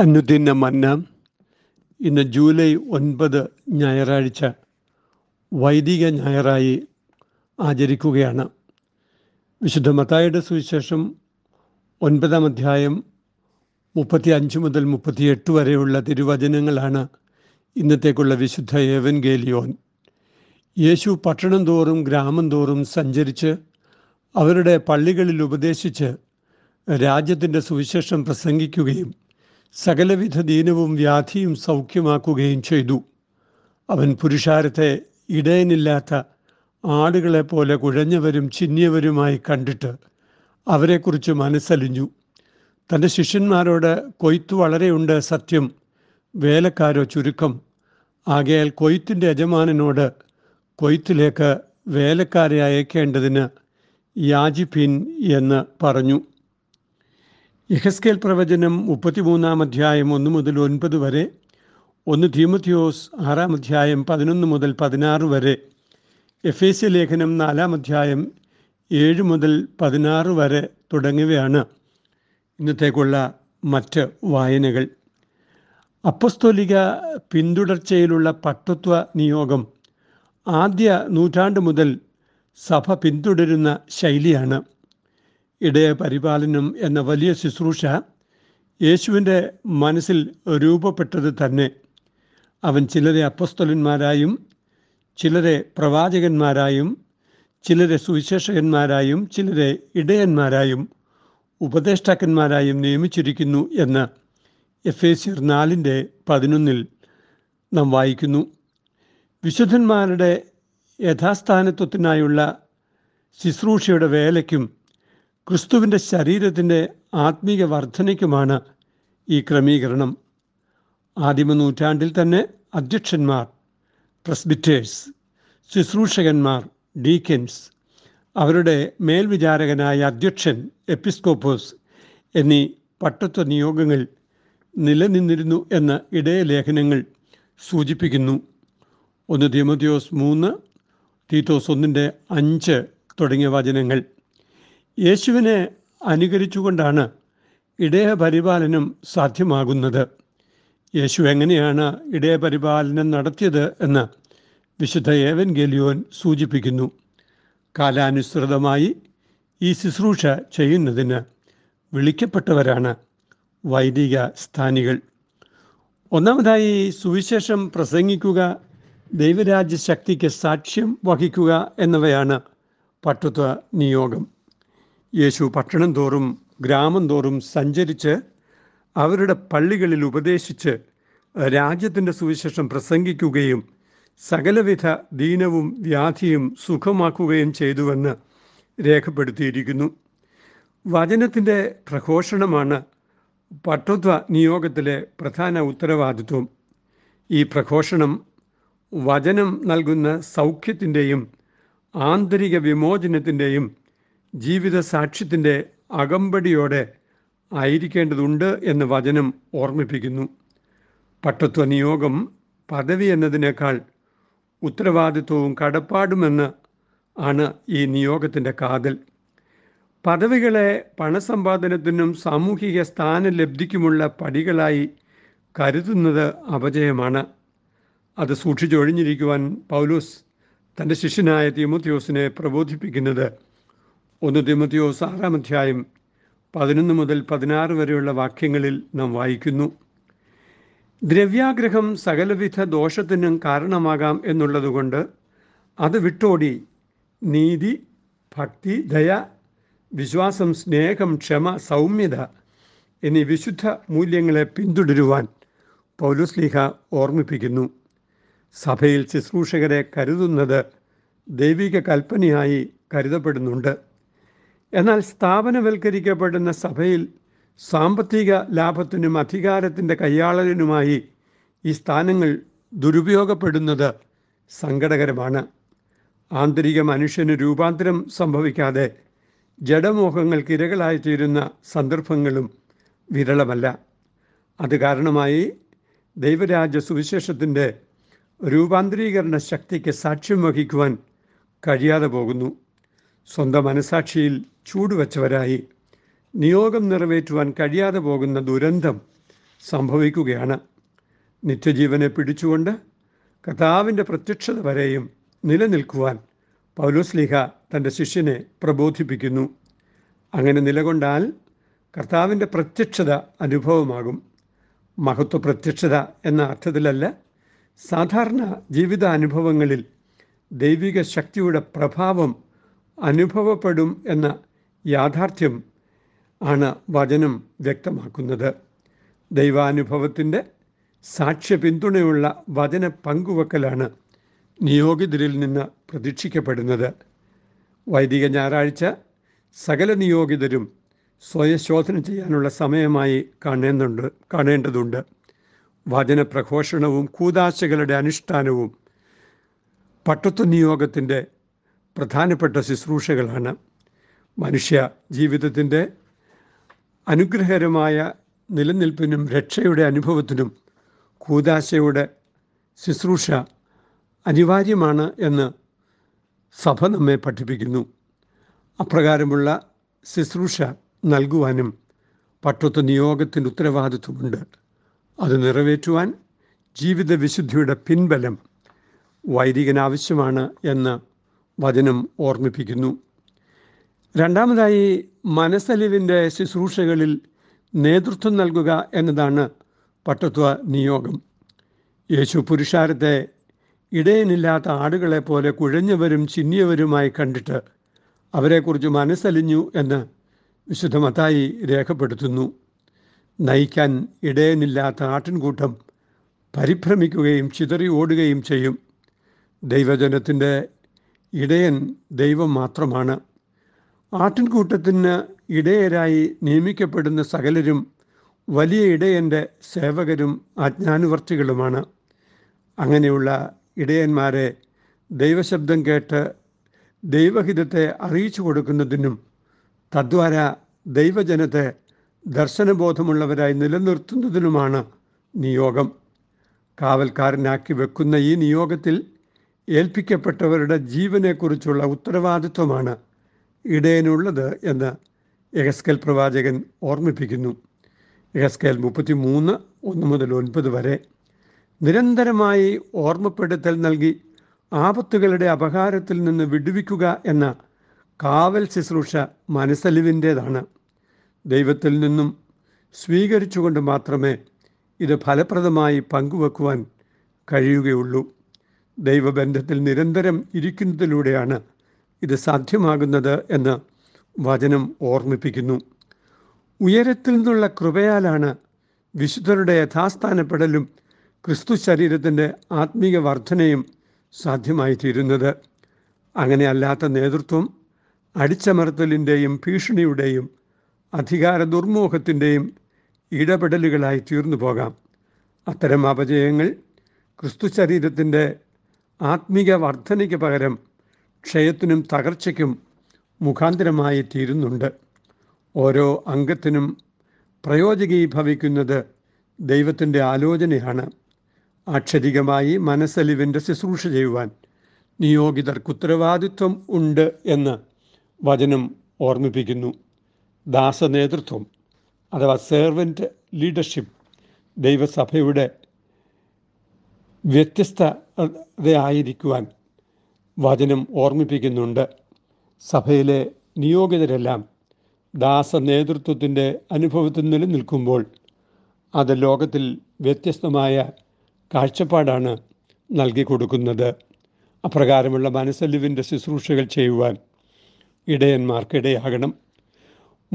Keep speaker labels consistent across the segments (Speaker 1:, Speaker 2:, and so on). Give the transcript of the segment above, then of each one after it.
Speaker 1: അനുദിന മന്ന ഇന്ന് ജൂലൈ ഒൻപത് ഞായറാഴ്ച വൈദിക ഞായറായി ആചരിക്കുകയാണ് വിശുദ്ധ മത്തായുടെ സുവിശേഷം ഒൻപതാം അധ്യായം മുപ്പത്തി അഞ്ച് മുതൽ മുപ്പത്തിയെട്ട് വരെയുള്ള തിരുവചനങ്ങളാണ് ഇന്നത്തേക്കുള്ള വിശുദ്ധ ഗേലിയോൻ യേശു പട്ടണം തോറും ഗ്രാമം തോറും സഞ്ചരിച്ച് അവരുടെ പള്ളികളിൽ ഉപദേശിച്ച് രാജ്യത്തിൻ്റെ സുവിശേഷം പ്രസംഗിക്കുകയും സകലവിധ ദീനവും വ്യാധിയും സൗഖ്യമാക്കുകയും ചെയ്തു അവൻ പുരുഷാരത്തെ ഇടയനില്ലാത്ത ആടുകളെപ്പോലെ കുഴഞ്ഞവരും ചിന്നിയവരുമായി കണ്ടിട്ട് അവരെക്കുറിച്ച് മനസ്സലിഞ്ഞു തൻ്റെ ശിഷ്യന്മാരോട് കൊയ്ത്ത് വളരെയുണ്ട് സത്യം വേലക്കാരോ ചുരുക്കം ആകയാൽ കൊയ്ത്തിൻ്റെ യജമാനനോട് കൊയ്ത്തിലേക്ക് വേലക്കാരെ അയക്കേണ്ടതിന് യാജിപ്പിൻ എന്ന് പറഞ്ഞു യഹസ്കേൽ പ്രവചനം മുപ്പത്തിമൂന്നാം അധ്യായം ഒന്ന് മുതൽ ഒൻപത് വരെ ഒന്ന് തീമത്യോസ് ആറാം അധ്യായം പതിനൊന്ന് മുതൽ പതിനാറ് വരെ എഫ് സി ലേഖനം നാലാം അധ്യായം ഏഴ് മുതൽ പതിനാറ് വരെ തുടങ്ങിയവയാണ് ഇന്നത്തേക്കുള്ള മറ്റ് വായനകൾ അപ്പസ്തോലിക പിന്തുടർച്ചയിലുള്ള പട്ടത്വ നിയോഗം ആദ്യ നൂറ്റാണ്ട് മുതൽ സഭ പിന്തുടരുന്ന ശൈലിയാണ് ഇടയ പരിപാലനം എന്ന വലിയ ശുശ്രൂഷ യേശുവിൻ്റെ മനസ്സിൽ രൂപപ്പെട്ടത് തന്നെ അവൻ ചിലരെ അപ്പസ്തലന്മാരായും ചിലരെ പ്രവാചകന്മാരായും ചിലരെ സുവിശേഷകന്മാരായും ചിലരെ ഇടയന്മാരായും ഉപദേഷ്ടാക്കന്മാരായും നിയമിച്ചിരിക്കുന്നു എന്ന് എഫ് എ സിർ നാലിൻ്റെ പതിനൊന്നിൽ നാം വായിക്കുന്നു വിശുദ്ധന്മാരുടെ യഥാസ്ഥാനത്വത്തിനായുള്ള ശുശ്രൂഷയുടെ വേലയ്ക്കും ക്രിസ്തുവിൻ്റെ ശരീരത്തിൻ്റെ ആത്മീക വർധനയ്ക്കുമാണ് ഈ ക്രമീകരണം ആദിമ നൂറ്റാണ്ടിൽ തന്നെ അധ്യക്ഷന്മാർ പ്രസ്ബിറ്റേഴ്സ് ശുശ്രൂഷകന്മാർ ഡീക്കൻസ് അവരുടെ മേൽവിചാരകനായ അധ്യക്ഷൻ എപ്പിസ്കോപ്പോസ് എന്നീ പട്ടത്വ നിയോഗങ്ങൾ നിലനിന്നിരുന്നു എന്ന ഇടയ ലേഖനങ്ങൾ സൂചിപ്പിക്കുന്നു ഒന്ന് തിമത്തിയോസ് മൂന്ന് തീത്തോസ് ഒന്നിൻ്റെ അഞ്ച് തുടങ്ങിയ വചനങ്ങൾ യേശുവിനെ അനുകരിച്ചുകൊണ്ടാണ് ഇടയപരിപാലനം സാധ്യമാകുന്നത് യേശു എങ്ങനെയാണ് ഇടയപരിപാലനം നടത്തിയത് എന്ന് വിശുദ്ധ ഏവൻ ഗെലിയോൻ സൂചിപ്പിക്കുന്നു കാലാനുസൃതമായി ഈ ശുശ്രൂഷ ചെയ്യുന്നതിന് വിളിക്കപ്പെട്ടവരാണ് വൈദിക സ്ഥാനികൾ ഒന്നാമതായി സുവിശേഷം പ്രസംഗിക്കുക ദൈവരാജ്യ ശക്തിക്ക് സാക്ഷ്യം വഹിക്കുക എന്നിവയാണ് പട്ടുത്വ നിയോഗം യേശു പട്ടണം തോറും ഗ്രാമം തോറും സഞ്ചരിച്ച് അവരുടെ പള്ളികളിൽ ഉപദേശിച്ച് രാജ്യത്തിൻ്റെ സുവിശേഷം പ്രസംഗിക്കുകയും സകലവിധ ദീനവും വ്യാധിയും സുഖമാക്കുകയും ചെയ്തുവെന്ന് രേഖപ്പെടുത്തിയിരിക്കുന്നു വചനത്തിൻ്റെ പ്രഘോഷണമാണ് പട്ടത്വ നിയോഗത്തിലെ പ്രധാന ഉത്തരവാദിത്വം ഈ പ്രഘോഷണം വചനം നൽകുന്ന സൗഖ്യത്തിൻ്റെയും ആന്തരിക വിമോചനത്തിൻ്റെയും ജീവിത സാക്ഷ്യത്തിൻ്റെ അകമ്പടിയോടെ ആയിരിക്കേണ്ടതുണ്ട് എന്ന് വചനം ഓർമ്മിപ്പിക്കുന്നു പട്ടത്വ നിയോഗം പദവി എന്നതിനേക്കാൾ ഉത്തരവാദിത്വവും കടപ്പാടുമെന്ന് ആണ് ഈ നിയോഗത്തിൻ്റെ കാതൽ പദവികളെ പണസമ്പാദനത്തിനും സാമൂഹിക ലബ്ധിക്കുമുള്ള പടികളായി കരുതുന്നത് അപജയമാണ് അത് സൂക്ഷിച്ചൊഴിഞ്ഞിരിക്കുവാൻ പൗലോസ് തൻ്റെ ശിഷ്യനായ തിമോത്യോസിനെ പ്രബോധിപ്പിക്കുന്നത് ഒന്ന് തിമത്തിയോസ് ആറാം അധ്യായം പതിനൊന്ന് മുതൽ പതിനാറ് വരെയുള്ള വാക്യങ്ങളിൽ നാം വായിക്കുന്നു ദ്രവ്യാഗ്രഹം സകലവിധ ദോഷത്തിനും കാരണമാകാം എന്നുള്ളതുകൊണ്ട് അത് വിട്ടോടി നീതി ഭക്തി ദയ വിശ്വാസം സ്നേഹം ക്ഷമ സൗമ്യത എന്നീ വിശുദ്ധ മൂല്യങ്ങളെ പിന്തുടരുവാൻ പൗലുസ്ലിഹ ഓർമ്മിപ്പിക്കുന്നു സഭയിൽ ശുശ്രൂഷകരെ കരുതുന്നത് ദൈവിക കൽപ്പനയായി കരുതപ്പെടുന്നുണ്ട് എന്നാൽ സ്ഥാപനവൽക്കരിക്കപ്പെടുന്ന സഭയിൽ സാമ്പത്തിക ലാഭത്തിനും അധികാരത്തിൻ്റെ കൈയാളലിനുമായി ഈ സ്ഥാനങ്ങൾ ദുരുപയോഗപ്പെടുന്നത് സങ്കടകരമാണ് ആന്തരിക മനുഷ്യന് രൂപാന്തരം സംഭവിക്കാതെ ജഡമോഹങ്ങൾക്ക് ഇരകളായി തീരുന്ന സന്ദർഭങ്ങളും വിരളമല്ല അത് കാരണമായി ദൈവരാജ്യ സുവിശേഷത്തിൻ്റെ രൂപാന്തരീകരണ ശക്തിക്ക് സാക്ഷ്യം വഹിക്കുവാൻ കഴിയാതെ പോകുന്നു സ്വന്തം മനസാക്ഷിയിൽ ചൂടുവച്ചവരായി നിയോഗം നിറവേറ്റുവാൻ കഴിയാതെ പോകുന്ന ദുരന്തം സംഭവിക്കുകയാണ് നിത്യജീവനെ പിടിച്ചുകൊണ്ട് കഥാവിൻ്റെ പ്രത്യക്ഷത വരെയും നിലനിൽക്കുവാൻ പൗലോസ്ലിഹ തൻ്റെ ശിഷ്യനെ പ്രബോധിപ്പിക്കുന്നു അങ്ങനെ നിലകൊണ്ടാൽ കർത്താവിൻ്റെ പ്രത്യക്ഷത അനുഭവമാകും മഹത്വ പ്രത്യക്ഷത എന്ന അർത്ഥത്തിലല്ല സാധാരണ ജീവിത അനുഭവങ്ങളിൽ ദൈവിക ശക്തിയുടെ പ്രഭാവം അനുഭവപ്പെടും എന്ന യാഥാർത്ഥ്യം ആണ് വചനം വ്യക്തമാക്കുന്നത് ദൈവാനുഭവത്തിൻ്റെ സാക്ഷ്യ പിന്തുണയുള്ള വചന പങ്കുവെക്കലാണ് നിയോഗിതരിൽ നിന്ന് പ്രതീക്ഷിക്കപ്പെടുന്നത് വൈദിക ഞായറാഴ്ച സകല നിയോഗിതരും സ്വയശോധന ചെയ്യാനുള്ള സമയമായി കാണേണ്ടതുണ്ട് കാണേണ്ടതുണ്ട് വചന പ്രഘോഷണവും കൂതാശകളുടെ അനുഷ്ഠാനവും പട്ടത്വ നിയോഗത്തിൻ്റെ പ്രധാനപ്പെട്ട ശുശ്രൂഷകളാണ് മനുഷ്യ ജീവിതത്തിൻ്റെ അനുഗ്രഹകരമായ നിലനിൽപ്പിനും രക്ഷയുടെ അനുഭവത്തിനും കൂതാശയുടെ ശുശ്രൂഷ അനിവാര്യമാണ് എന്ന് സഭ നമ്മെ പഠിപ്പിക്കുന്നു അപ്രകാരമുള്ള ശുശ്രൂഷ നൽകുവാനും പട്ടത്വ നിയോഗത്തിൻ്റെ ഉത്തരവാദിത്വമുണ്ട് അത് നിറവേറ്റുവാൻ ജീവിത വിശുദ്ധിയുടെ പിൻബലം വൈദികനാവശ്യമാണ് എന്ന് വചനം ഓർമ്മിപ്പിക്കുന്നു രണ്ടാമതായി മനസ്സലിവിൻ്റെ ശുശ്രൂഷകളിൽ നേതൃത്വം നൽകുക എന്നതാണ് പട്ടത്വ നിയോഗം യേശു പുരുഷാരത്തെ ഇടയനില്ലാത്ത ആടുകളെ പോലെ കുഴഞ്ഞവരും ചിന്നിയവരുമായി കണ്ടിട്ട് അവരെക്കുറിച്ച് മനസ്സലിഞ്ഞു എന്ന് വിശുദ്ധമത്തായി രേഖപ്പെടുത്തുന്നു നയിക്കാൻ ഇടയനില്ലാത്ത ആട്ടിൻകൂട്ടം പരിഭ്രമിക്കുകയും ചിതറി ഓടുകയും ചെയ്യും ദൈവജനത്തിൻ്റെ ഇടയൻ ദൈവം മാത്രമാണ് ആട്ടിൻകൂട്ടത്തിന് ഇടയരായി നിയമിക്കപ്പെടുന്ന സകലരും വലിയ ഇടയൻ്റെ സേവകരും അജ്ഞാനുവർത്തികളുമാണ് അങ്ങനെയുള്ള ഇടയന്മാരെ ദൈവശബ്ദം കേട്ട് ദൈവഹിതത്തെ അറിയിച്ചു കൊടുക്കുന്നതിനും തദ്വാര ദൈവജനത്തെ ദർശനബോധമുള്ളവരായി നിലനിർത്തുന്നതിനുമാണ് നിയോഗം കാവൽക്കാരനാക്കി വെക്കുന്ന ഈ നിയോഗത്തിൽ ഏൽപ്പിക്കപ്പെട്ടവരുടെ ജീവനെക്കുറിച്ചുള്ള ഉത്തരവാദിത്വമാണ് ഇടയനുള്ളത് എന്ന് യഹസ്കൽ പ്രവാചകൻ ഓർമ്മിപ്പിക്കുന്നു യഹസ്കൽ മുപ്പത്തി മൂന്ന് ഒന്ന് മുതൽ ഒൻപത് വരെ നിരന്തരമായി ഓർമ്മപ്പെടുത്തൽ നൽകി ആപത്തുകളുടെ അപകാരത്തിൽ നിന്ന് വിടുവിക്കുക എന്ന കാവൽ ശുശ്രൂഷ മനസ്സലിവിൻ്റേതാണ് ദൈവത്തിൽ നിന്നും സ്വീകരിച്ചുകൊണ്ട് മാത്രമേ ഇത് ഫലപ്രദമായി പങ്കുവെക്കുവാൻ കഴിയുകയുള്ളൂ ദൈവബന്ധത്തിൽ നിരന്തരം ഇരിക്കുന്നതിലൂടെയാണ് ഇത് സാധ്യമാകുന്നത് എന്ന് വചനം ഓർമ്മിപ്പിക്കുന്നു ഉയരത്തിൽ നിന്നുള്ള കൃപയാലാണ് വിശുദ്ധരുടെ യഥാസ്ഥാനപ്പെടലും ക്രിസ്തു ശരീരത്തിൻ്റെ ആത്മീക വർധനയും സാധ്യമായി തീരുന്നത് അങ്ങനെ അല്ലാത്ത നേതൃത്വം അടിച്ചമർത്തലിൻ്റെയും ഭീഷണിയുടെയും അധികാര ദുർമോഹത്തിൻ്റെയും ഇടപെടലുകളായി തീർന്നു പോകാം അത്തരം അപജയങ്ങൾ ക്രിസ്തു ശരീരത്തിൻ്റെ ആത്മീക വർധനയ്ക്ക് പകരം ക്ഷയത്തിനും തകർച്ചയ്ക്കും മുഖാന്തരമായി തീരുന്നുണ്ട് ഓരോ അംഗത്തിനും പ്രയോജകീഭവിക്കുന്നത് ദൈവത്തിൻ്റെ ആലോചനയാണ് ആക്ഷരികമായി മനസ്സലിവിൻ്റെ ശുശ്രൂഷ ചെയ്യുവാൻ നിയോഗിതർക്ക് ഉത്തരവാദിത്വം ഉണ്ട് എന്ന് വചനം ഓർമ്മിപ്പിക്കുന്നു ദാസനേതൃത്വം അഥവാ സെർവൻ്റ് ലീഡർഷിപ്പ് ദൈവസഭയുടെ വ്യത്യസ്തതയായിരിക്കുവാൻ വചനം ഓർമ്മിപ്പിക്കുന്നുണ്ട് സഭയിലെ നിയോഗിതരെല്ലാം ദാസ നേതൃത്വത്തിൻ്റെ അനുഭവത്തിൽ നിലനിൽക്കുമ്പോൾ അത് ലോകത്തിൽ വ്യത്യസ്തമായ കാഴ്ചപ്പാടാണ് നൽകി കൊടുക്കുന്നത് അപ്രകാരമുള്ള മനസ്സലിവിൻ്റെ ശുശ്രൂഷകൾ ചെയ്യുവാൻ ഇടയന്മാർക്കിടയാകണം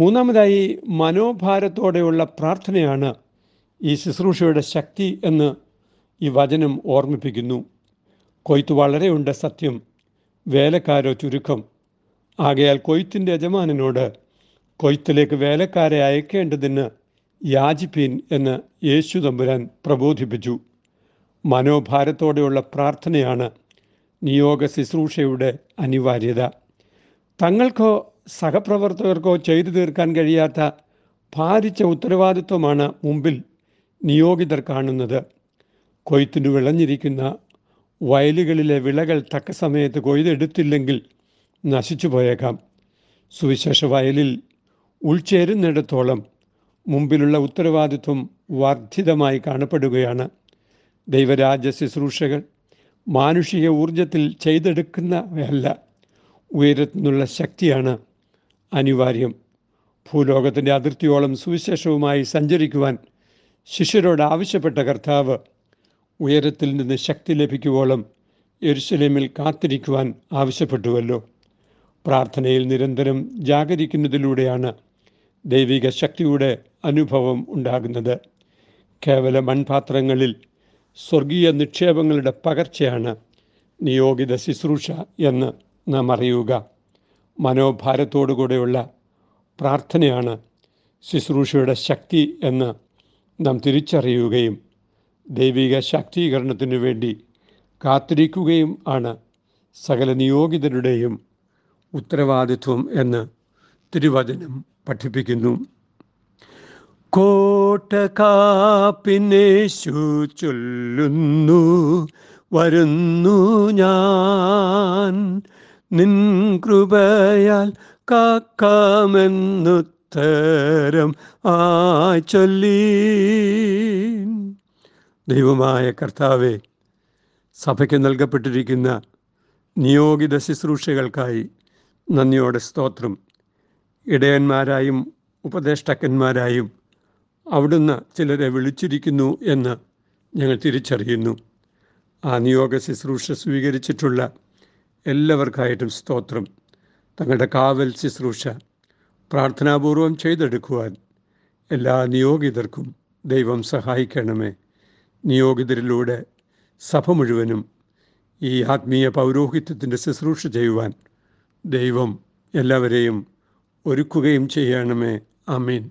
Speaker 1: മൂന്നാമതായി മനോഭാരത്തോടെയുള്ള പ്രാർത്ഥനയാണ് ഈ ശുശ്രൂഷയുടെ ശക്തി എന്ന് ഈ വചനം ഓർമ്മിപ്പിക്കുന്നു കൊയ്ത്ത് വളരെയുണ്ട് സത്യം വേലക്കാരോ ചുരുക്കം ആകയാൽ കൊയ്ത്തിൻ്റെ യജമാനനോട് കൊയ്ത്തിലേക്ക് വേലക്കാരെ അയക്കേണ്ടതിന് യാചിപ്പീൻ എന്ന് യേശു തമ്പുരാൻ പ്രബോധിപ്പിച്ചു മനോഭാരത്തോടെയുള്ള പ്രാർത്ഥനയാണ് നിയോഗ ശുശ്രൂഷയുടെ അനിവാര്യത തങ്ങൾക്കോ സഹപ്രവർത്തകർക്കോ ചെയ്തു തീർക്കാൻ കഴിയാത്ത ഭാരിച്ച ഉത്തരവാദിത്വമാണ് മുമ്പിൽ നിയോഗിതർ കാണുന്നത് കൊയ്ത്തിനു വിളഞ്ഞിരിക്കുന്ന വയലുകളിലെ വിളകൾ തക്ക സമയത്ത് കൊയ്തെടുത്തില്ലെങ്കിൽ നശിച്ചു പോയേക്കാം സുവിശേഷ വയലിൽ ഉൾച്ചേരുന്നിടത്തോളം മുമ്പിലുള്ള ഉത്തരവാദിത്വം വർദ്ധിതമായി കാണപ്പെടുകയാണ് ദൈവരാജ്യ ശുശ്രൂഷകൾ മാനുഷിക ഊർജത്തിൽ ചെയ്തെടുക്കുന്നവയല്ല ഉയരത്തുനിന്നുള്ള ശക്തിയാണ് അനിവാര്യം ഭൂലോകത്തിൻ്റെ അതിർത്തിയോളം സുവിശേഷവുമായി സഞ്ചരിക്കുവാൻ ശിഷ്യരോട് ആവശ്യപ്പെട്ട കർത്താവ് ഉയരത്തിൽ നിന്ന് ശക്തി ലഭിക്കുവോളം എരുസലേമിൽ കാത്തിരിക്കുവാൻ ആവശ്യപ്പെട്ടുവല്ലോ പ്രാർത്ഥനയിൽ നിരന്തരം ജാഗരിക്കുന്നതിലൂടെയാണ് ദൈവിക ശക്തിയുടെ അനുഭവം ഉണ്ടാകുന്നത് കേവല മൺപാത്രങ്ങളിൽ സ്വർഗീയ നിക്ഷേപങ്ങളുടെ പകർച്ചയാണ് നിയോഗിത ശുശ്രൂഷ എന്ന് നാം അറിയുക മനോഭാരത്തോടുകൂടെയുള്ള പ്രാർത്ഥനയാണ് ശുശ്രൂഷയുടെ ശക്തി എന്ന് നാം തിരിച്ചറിയുകയും ദൈവിക ശാക്തീകരണത്തിന് വേണ്ടി കാത്തിരിക്കുകയും ആണ് സകല നിയോഗിതരുടെയും ഉത്തരവാദിത്വം എന്ന് തിരുവചനം പഠിപ്പിക്കുന്നു
Speaker 2: കോട്ടകാപ്പിനേശു ചൊല്ലുന്നു വരുന്നു ഞാൻ നിൻ കൃപയാൽ കാക്കാമെന്നുത്തരം ആ ചൊല്ലീൻ ദൈവമായ കർത്താവെ സഭയ്ക്ക് നൽകപ്പെട്ടിരിക്കുന്ന നിയോഗിത ശുശ്രൂഷകൾക്കായി നന്ദിയോടെ സ്തോത്രം ഇടയന്മാരായും ഉപദേഷ്ടാക്കന്മാരായും അവിടുന്ന് ചിലരെ വിളിച്ചിരിക്കുന്നു എന്ന് ഞങ്ങൾ തിരിച്ചറിയുന്നു ആ നിയോഗ ശുശ്രൂഷ സ്വീകരിച്ചിട്ടുള്ള എല്ലാവർക്കായിട്ടും സ്തോത്രം തങ്ങളുടെ കാവൽ ശുശ്രൂഷ പ്രാർത്ഥനാപൂർവം ചെയ്തെടുക്കുവാൻ എല്ലാ നിയോഗിതർക്കും ദൈവം സഹായിക്കണമേ നിയോഗിതരിലൂടെ സഭ മുഴുവനും ഈ ആത്മീയ പൗരോഹിത്യത്തിൻ്റെ ശുശ്രൂഷ ചെയ്യുവാൻ ദൈവം എല്ലാവരെയും ഒരുക്കുകയും ചെയ്യണമേ ആമീൻ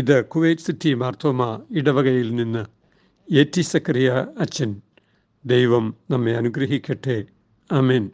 Speaker 2: ഇത് കുവൈറ്റ് സിറ്റി മാർത്തോമ ഇടവകയിൽ നിന്ന് എ ടി സക്കറിയ അച്ഛൻ ദൈവം നമ്മെ അനുഗ്രഹിക്കട്ടെ ആമീൻ